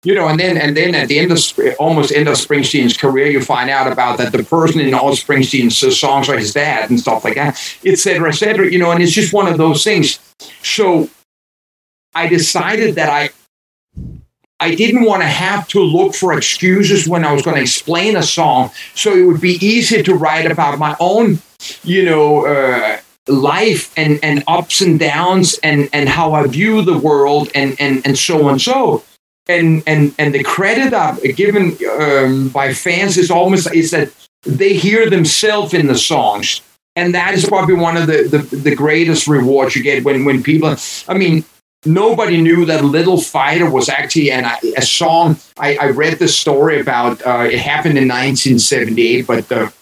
You know, and then and then at the end of almost end of Springsteen's career, you find out about that the person in all Springsteen's uh, songs are his dad and stuff like that, et cetera, et cetera. You know, and it's just one of those things. So I decided that I I didn't want to have to look for excuses when I was going to explain a song, so it would be easy to write about my own, you know, uh, life and and ups and downs and and how I view the world and and and so and so. And and and the credit I've given um, by fans is almost is that they hear themselves in the songs, and that is probably one of the, the the greatest rewards you get when when people. I mean, nobody knew that Little Fighter was actually an, a song. I, I read the story about uh, it happened in 1978, but the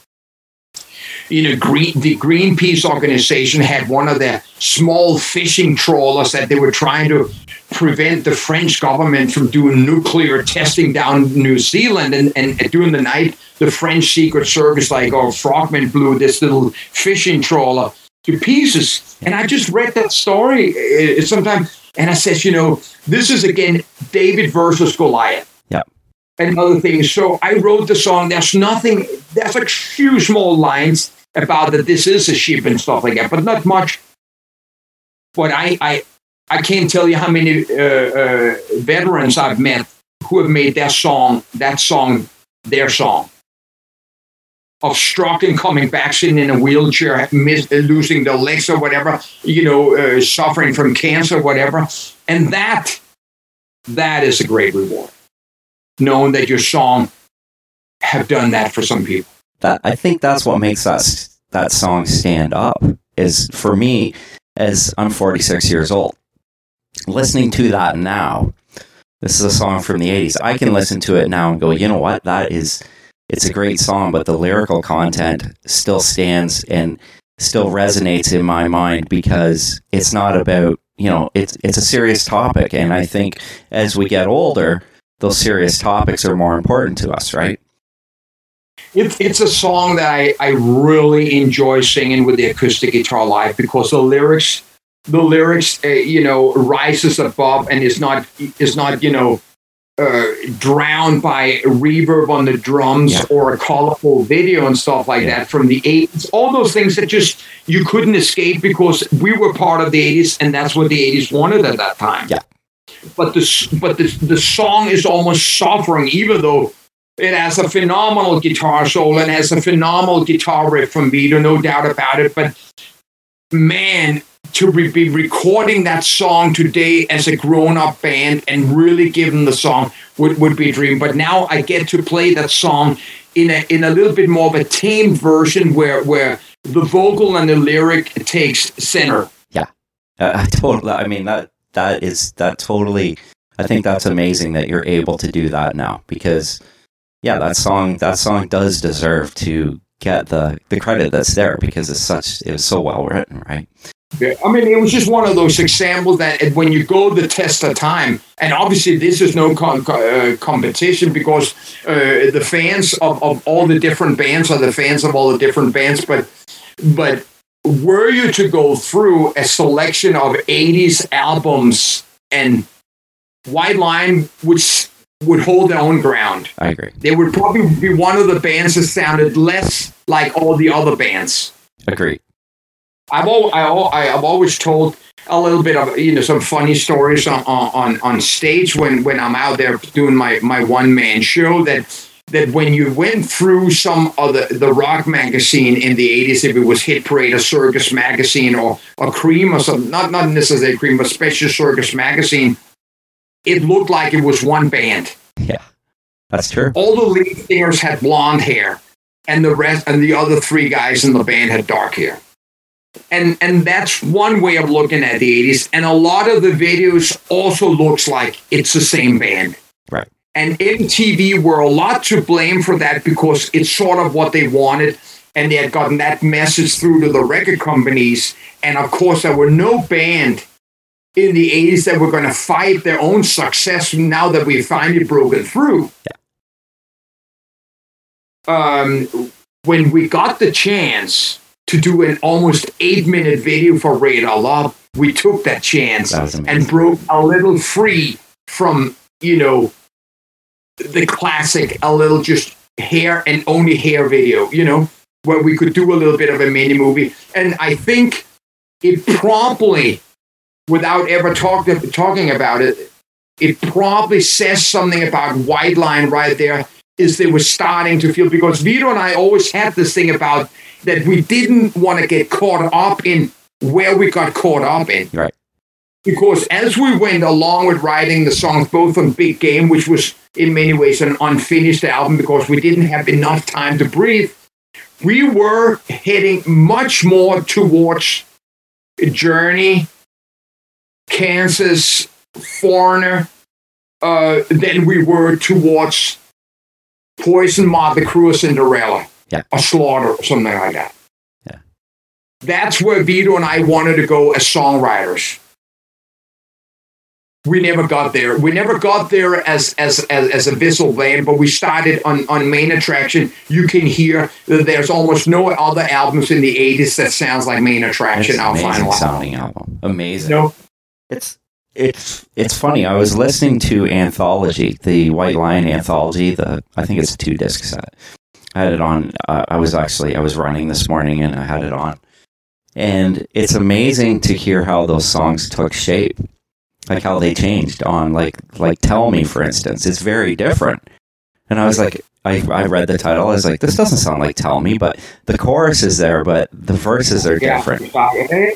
you know, Green, the Greenpeace organization had one of their small fishing trawlers that they were trying to prevent the French government from doing nuclear testing down in New Zealand. And, and during the night, the French Secret Service, like, or Frogman, blew this little fishing trawler to pieces. And I just read that story uh, sometime and I says, you know, this is again David versus Goliath. Yeah. And other things. So I wrote the song. There's nothing, there's a few small lines about that this is a ship and stuff like that, but not much. But I, I, I can't tell you how many uh, uh, veterans I've met who have made that song, that song, their song. Of struggling, coming back, sitting in a wheelchair, miss, losing their legs or whatever, you know, uh, suffering from cancer, whatever, and that, that is a great reward. Knowing that your song have done that for some people that I think that's what makes that that song stand up. Is for me, as I'm 46 years old, listening to that now. This is a song from the 80s. I can listen to it now and go, you know what? That is, it's a great song, but the lyrical content still stands and still resonates in my mind because it's not about, you know, it's it's a serious topic, and I think as we get older, those serious topics are more important to us, right? It's it's a song that I, I really enjoy singing with the acoustic guitar live because the lyrics the lyrics uh, you know rises above and is not is not you know uh, drowned by reverb on the drums yeah. or a colorful video and stuff like yeah. that from the 80s. All those things that just you couldn't escape because we were part of the 80s and that's what the 80s wanted at that time. Yeah. But the but the, the song is almost suffering, even though it has a phenomenal guitar solo and has a phenomenal guitar riff from Vito, no doubt about it. But man, to re- be recording that song today as a grown-up band and really giving the song would, would be a dream. But now I get to play that song in a in a little bit more of a tame version where where the vocal and the lyric takes center. Yeah, uh, I totally. I mean that that is that totally. I think that's amazing that you're able to do that now because yeah, that song that song does deserve to get the the credit that's there because it's such it was so well written, right? Yeah, I mean, it was just one of those examples that when you go the test of time, and obviously this is no con- uh, competition because uh, the fans of, of all the different bands are the fans of all the different bands, but but were you to go through a selection of 80s albums and White Lion, would would hold their own ground. I agree. They would probably be one of the bands that sounded less like all the other bands. Agree. I've al- I, have always told a little bit of you know some funny stories on on, on stage when, when I'm out there doing my, my one man show that that when you went through some of the, the rock magazine in the 80s, if it was Hit Parade or Circus Magazine or, or Creem or something, not, not necessarily Creem, but Special Circus Magazine, it looked like it was one band. Yeah, that's true. All the lead singers had blonde hair, and the rest and the other three guys in the band had dark hair. And and that's one way of looking at the 80s. And a lot of the videos also looks like it's the same band. Right. And MTV were a lot to blame for that because it's sort of what they wanted. And they had gotten that message through to the record companies. And of course, there were no band in the 80s that were going to fight their own success now that we've finally broken through. yeah. Um, when we got the chance to do an almost eight minute video for Radar Love, we took that chance That and broke a little free from, you know, the classic, a little just hair and only hair video, you know, where we could do a little bit of a mini movie. And I think it promptly, without ever talk, talking about it, it probably says something about White Lion right there. Is they were starting to feel because Vito and I always had this thing about that we didn't want to get caught up in where we got caught up in. Right. Because as we went along with writing the songs, both on Big Game, which was in many ways an unfinished album because we didn't have enough time to breathe, we were heading much more towards Journey, Kansas, Foreigner, uh, than we were towards Poison, Motley Crue, or Cinderella, Yeah. or Slaughter, or something like that. Yeah. That's where Vito and I wanted to go as songwriters. We never got there. We never got there as as as, as a Vissel band, but we started on, on Mane Attraction. You can hear that there's almost no other albums in the 80s that sounds like Mane Attraction. It's Our amazing final album. sounding album. Amazing. No, It's it's it's funny. I was listening to Anthology, the White Lion Anthology. The I think it's a two disc set. I had it on. Uh, I was actually I was running this morning and I had it on, and it's amazing to hear how those songs took shape, like how they changed on like like Tell Me for instance. It's very different, and I was like. I, I read the title. I was like, "This doesn't sound like Tell Me," but the chorus is there, but the verses are yeah, different.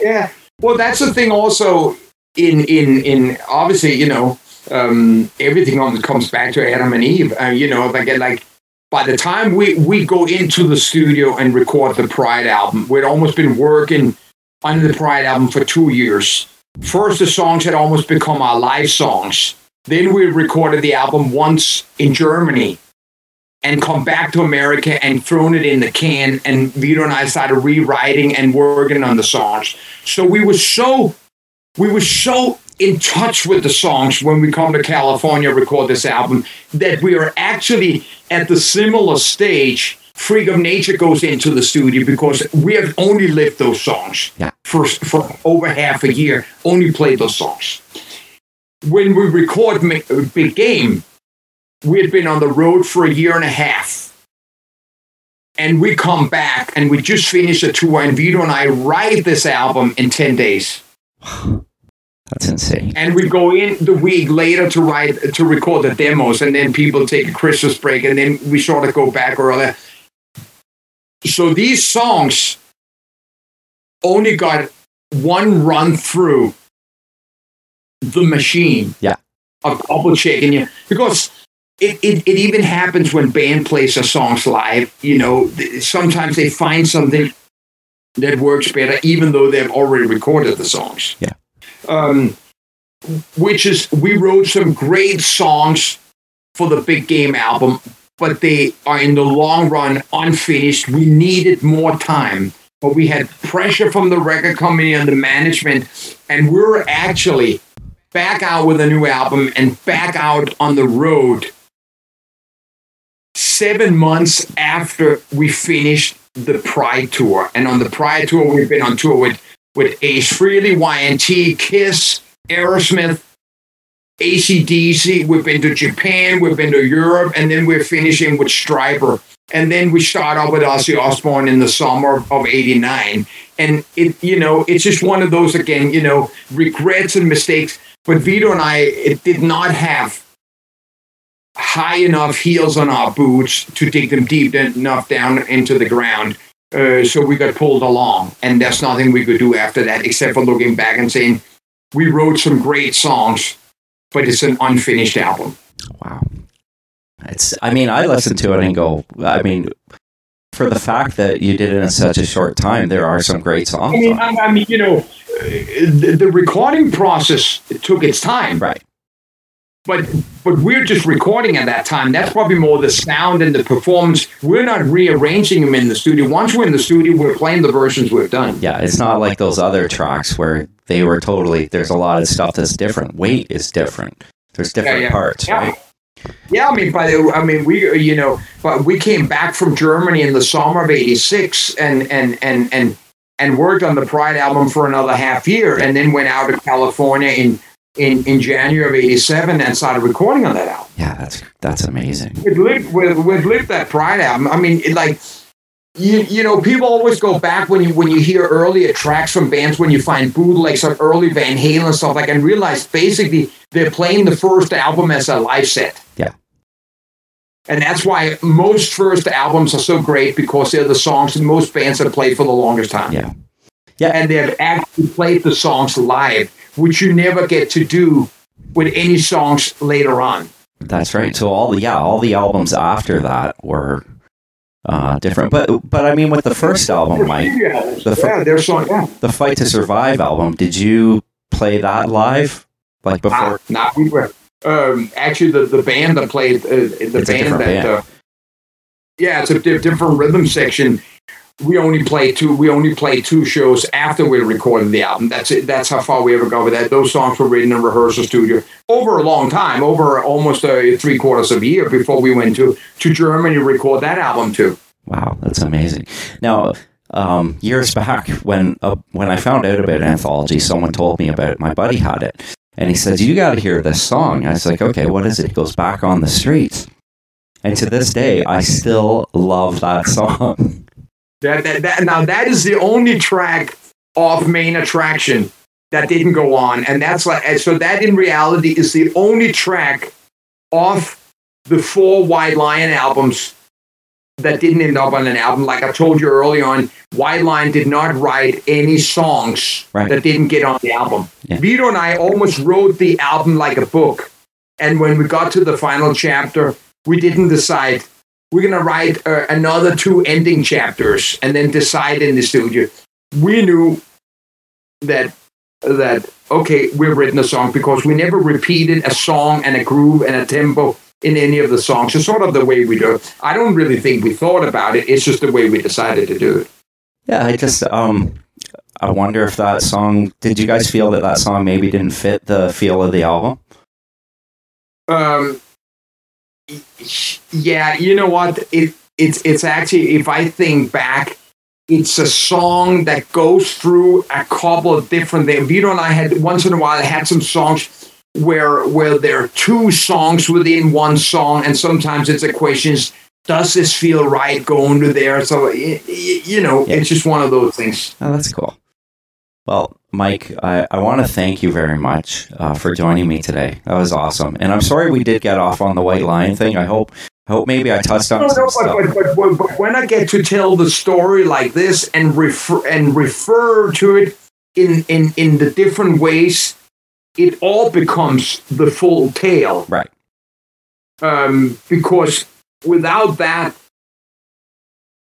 yeah. Well, that's the thing. Also, in in in obviously, you know, um, everything on comes back to Adam and Eve. Uh, you know, like like by the time we we go into the studio and record the Pride album, we'd almost been working on the Pride album for two years. First, the songs had almost become our live songs. Then we recorded the album once in Germany and come back to America and thrown it in the can. And Vito and I started rewriting and working on the songs. So we were so we were so in touch with the songs when we come to California record this album that we are actually at the similar stage. Freak of Nature goes into the studio because we have only lived those songs Yeah. for, for over half a year, only played those songs. When we record Big Game, we had been on the road for a year and a half. And we come back and we just finished a tour, and Vito and I write this album in 10 days. That's insane. And we go in the week later to write to record the demos, and then people take a Christmas break, and then we sort of go back earlier. So these songs only got one run through the machine Yeah. of double checking you because it, it, it even happens when band plays their songs live. You know, th- sometimes they find something that works better, even though they've already recorded the songs. Yeah. Um, which is, we wrote some great songs for the Big Game album, but they are in the long run unfinished. We needed more time, but we had pressure from the record company and the management, and we were actually back out with a new album and back out on the road seven months after we finished the Pride tour. And on the Pride tour, we've been on tour with, with Ace Frehley, Y&T, Kiss, Aerosmith, ACDC. We've been to Japan, we've been to Europe, and then we're finishing with Stryper. And then we start off with Ozzy Osbourne in the summer of 89. And it, you know, it's just one of those, again, you know, regrets and mistakes. But Vito and I it did not have high enough heels on our boots to dig them deep enough down into the ground. Uh, so we got pulled along, and there's nothing we could do after that except for looking back and saying we wrote some great songs, but it's an unfinished album. Wow. It's. I mean, I listen to it and go. I mean, for the fact that you did it in such a short time, there are some great songs. I mean. I, I mean, you know, uh, the, the recording process took its time. Right. But but we're just recording at that time. That's probably more the sound and the performance. We're not rearranging them in the studio. Once we're in the studio, we're playing the versions we've done. Yeah, it's not like those other tracks where they were totally. There's a lot of stuff that's different. Weight is different. There's different Yeah, yeah. parts, Yeah. right? Yeah, I mean, by the, I mean, we, you know, but we came back from Germany in the summer of '86, and and and and and worked on the Pride album for another half year, and then went out to California in in in January of '87 and started recording on that album. Yeah, that's that's amazing. We've lived, we've, we've lived that Pride album. I mean, it, like. You, you know, people always go back when you when you hear earlier tracks from bands when you find bootlegs of early Van Halen stuff like and realize basically they're playing the first album as a live set. Yeah. And that's why most first albums are so great because they're the songs that most bands have played for the longest time. Yeah. Yeah. And they've actually played the songs live, which you never get to do with any songs later on. That's right. So all the yeah, all the albums after that were uh, different. But but I mean, with the first album, Mike, The yeah, their song. Yeah. the Fight to Survive album, did you play that live? Like before? nah, we were um, actually the, the band that played uh, the It's band that band. Uh, yeah, it's a di- different rhythm section. We only played two. We only played two shows after we recorded the album. That's it. That's how far we ever go with that. Those songs were written in rehearsal studio over a long time, over almost uh, three quarters of a year before we went to to Germany to record that album too. Wow, that's amazing. Now, um, years back when uh, when I found out about anthology, someone told me about it. My buddy had it, and he says "You got to hear this song." I was like, "Okay, what is it?" He goes, "Back on the Streets," and to this day, I still love that song. That, that, that now that is the only track off Mane Attraction that didn't go on, and that's like and so that in reality is the only track off the four White Lion albums that didn't end up on an album. Like I told you early on, White Lion did not write any songs Right. that didn't get on the album. Yeah. Vito and I almost wrote the album like a book, and when we got to the final chapter, we didn't decide we're going to write uh, another two ending chapters and then decide in the studio. We knew that that okay, we've written a song because we never repeated a song and a groove and a tempo in any of the songs. It's sort of the way we do it. I don't really think we thought about it. It's just the way we decided to do it. Yeah, I just um, I wonder if that song. Did you guys feel that that song maybe didn't fit the feel of the album? Um, yeah, you know what? It it's it's actually if I think back, it's a song that goes through a couple of different things. Vito and I had once in a while had some songs where where there are two songs within one song, and sometimes it's a question: is, Does this feel right going to there? So you know, Yeah. it's just one of those things. Oh, that's cool. Well, Mike, I, I want to thank you very much uh, for joining me today. That was awesome, and I'm sorry we did get off on the White Lion thing. I hope, I hope maybe I touched on No, some no, stuff. but, but, but, but when I get to tell the story like this and refer and refer to it in, in, in the different ways, it all becomes the full tale. Right. Um, because without that,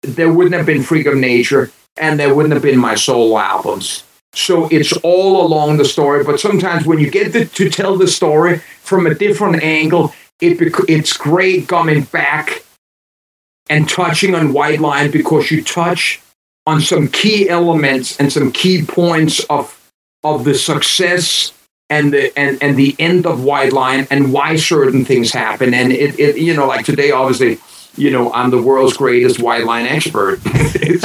there wouldn't have been Freak of Nature and there wouldn't have been my solo albums. So it's all along the story. But sometimes when you get to, to tell the story from a different angle, it it's great coming back and touching on White Lion because you touch on some key elements and some key points of of the success and the and, and the end of White Lion and why certain things happen. And it, it you know, like today, obviously, you know, I'm the world's greatest White Lion expert.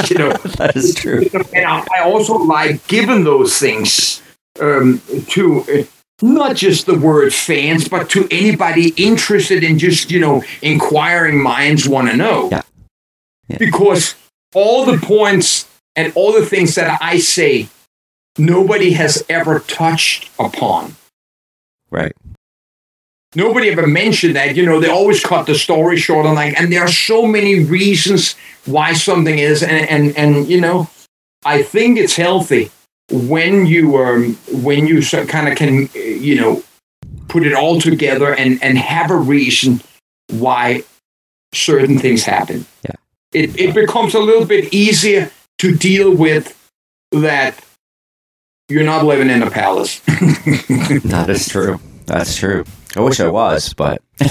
You know, that is true. and I, I also like giving those things um, to uh, not just the word fans, but to anybody interested in just you know inquiring minds want to know. Yeah. Yeah. Because all the points and all the things that I say, nobody has ever touched upon. Right. Nobody ever mentioned that. You know, they always cut the story short and like, and there are so many reasons why something is, and and and you know, I think it's healthy when you um when you kind of can you know put it all together and and have a reason why certain things happen. Yeah. It it becomes a little bit easier to deal with that. You're not living in a palace. That is true. That's true. I wish I was, but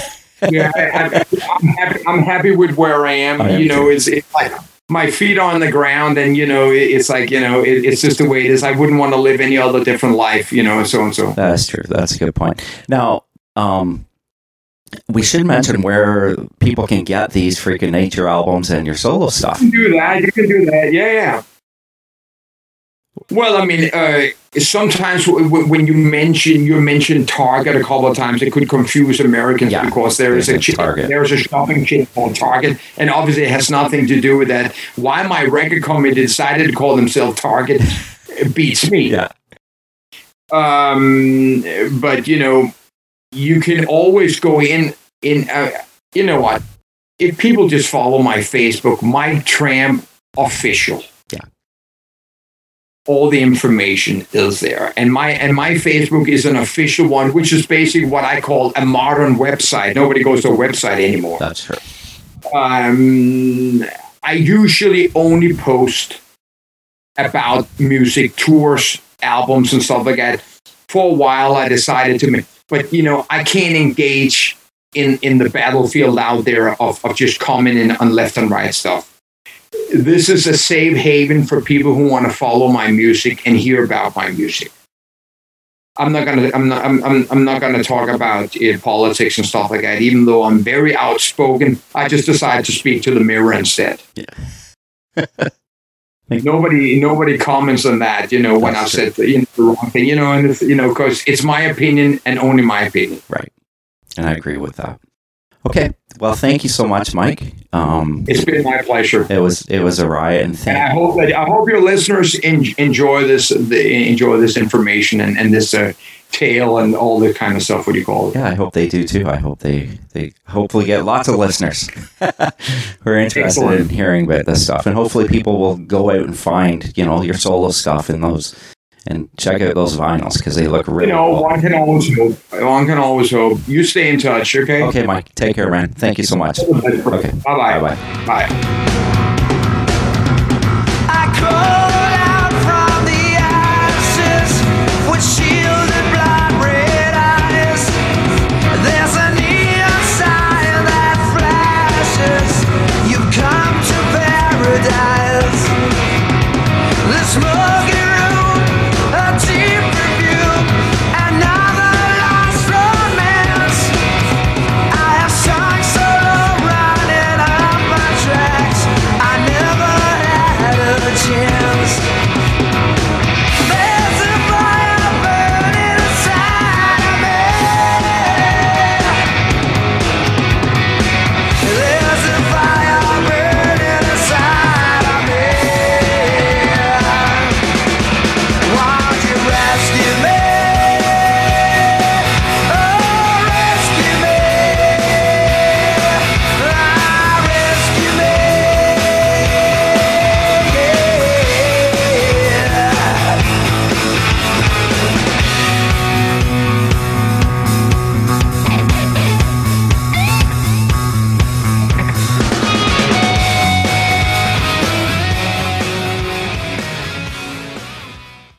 yeah, I, am happy. I'm happy with where I am. I am you know, it's, it's like my feet on the ground, and you know, it, it's like you know, it, it's just the way it is. I wouldn't want to live any other different life. You know, and so and so. that's true. That's a good point. Now, um, we should mention where people can get these Freak of Nature albums and your solo stuff. You can do that. You can do that. Yeah, yeah. Well, I mean, uh, sometimes when you mention you mention Target a couple of times, it could confuse Americans Yeah, because there is a there's a there is a shopping chain called Target, and obviously it has nothing to do with that. Why my record company decided to call themselves Target it beats me. Yeah. Um, but you know, you can always go in in. Uh, you know what? If people just follow my Facebook, Mike Tramp official. All the information is there, and my and my Facebook is an official one, which is basically what I call a modern website. Nobody goes to a website anymore. That's true. Um, I usually only post about music, tours, albums, and stuff like that. For a while, I decided to, make, but you know, I can't engage in in the battlefield out there of, of just commenting on left and right stuff. This is a safe haven for people who want to follow my music and hear about my music. I'm not gonna. I'm not. I'm. I'm, I'm not gonna talk about uh, politics and stuff like that. Even though I'm very outspoken, I just decided to speak to the mirror instead. Yeah. nobody. Nobody comments on that. You know, when I said you know, the wrong thing. You know, and it's, you know, because it's my opinion and only my opinion. Right. And I agree with that. Okay. Well, thank you so much, Mike. Um, It's been my pleasure. it was it was a riot, and And I hope that I hope your listeners en- enjoy this the, enjoy this information and, and this uh, tale and all the kind of stuff. What do you call it? Yeah, I hope they do too. I hope they they hopefully get lots of listeners who are interested Excellent. in hearing about this stuff, and hopefully people will go out and find you know your solo stuff and those and check out those vinyls because they look really You know, one can always hope. One can always hope. You stay in touch, okay? Okay, Mike. Take care, man. Thank you so much. Okay. Okay. Bye bye. Bye bye. Bye.